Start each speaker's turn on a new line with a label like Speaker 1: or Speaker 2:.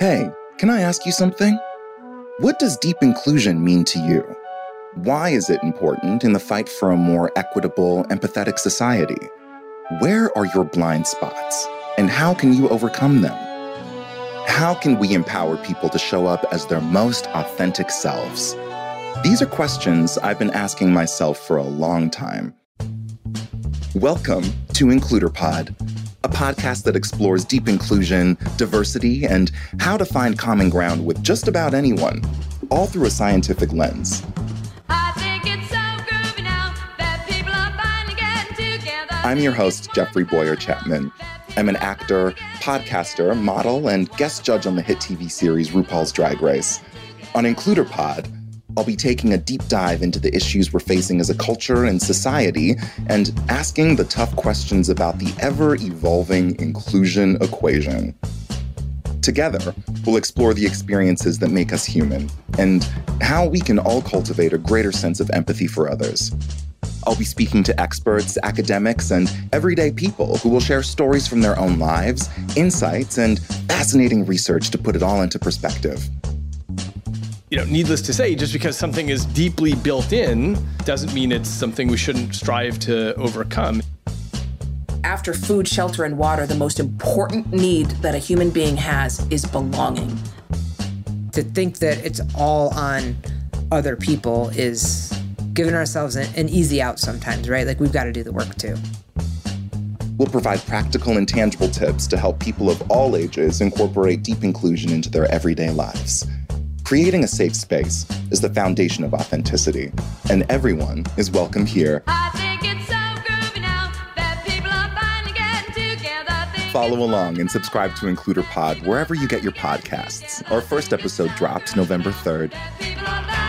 Speaker 1: Hey, can I ask you something? What does deep inclusion mean to you? Why is it important in the fight for a more equitable, empathetic society? Where are your blind spots, and how can you overcome them? How can we empower people to show up as their most authentic selves? These are questions I've been asking myself for a long time. Welcome to IncludrPod a podcast that explores deep inclusion, diversity, and how to find common ground with just about anyone, all through a scientific lens. I'm your host, Jeffrey Bowyer-Chapman. I'm an actor, podcaster, model, and guest judge on the hit TV series RuPaul's Drag Race. On IncludrPod, I'll be taking a deep dive into the issues we're facing as a culture and society and asking the tough questions about the ever evolving inclusion equation. Together, we'll explore the experiences that make us human and how we can all cultivate a greater sense of empathy for others. I'll be speaking to experts, academics, and everyday people who will share stories from their own lives, insights, and fascinating research to put it all into perspective
Speaker 2: you know, needless to say, just because something is deeply built in doesn't mean it's something we shouldn't strive to overcome.
Speaker 3: After food, shelter, and water, the most important need that a human being has is belonging.
Speaker 4: To think that it's all on other people is giving ourselves an, easy out sometimes, right? Like we've got to do the work too.
Speaker 1: We'll provide practical and tangible tips to help people of all ages incorporate deep inclusion into their everyday lives. Creating a safe space is the foundation of authenticity, and everyone is welcome here. Follow along and subscribe to IncludrPod wherever you get your podcasts. Our first episode drops November 3rd.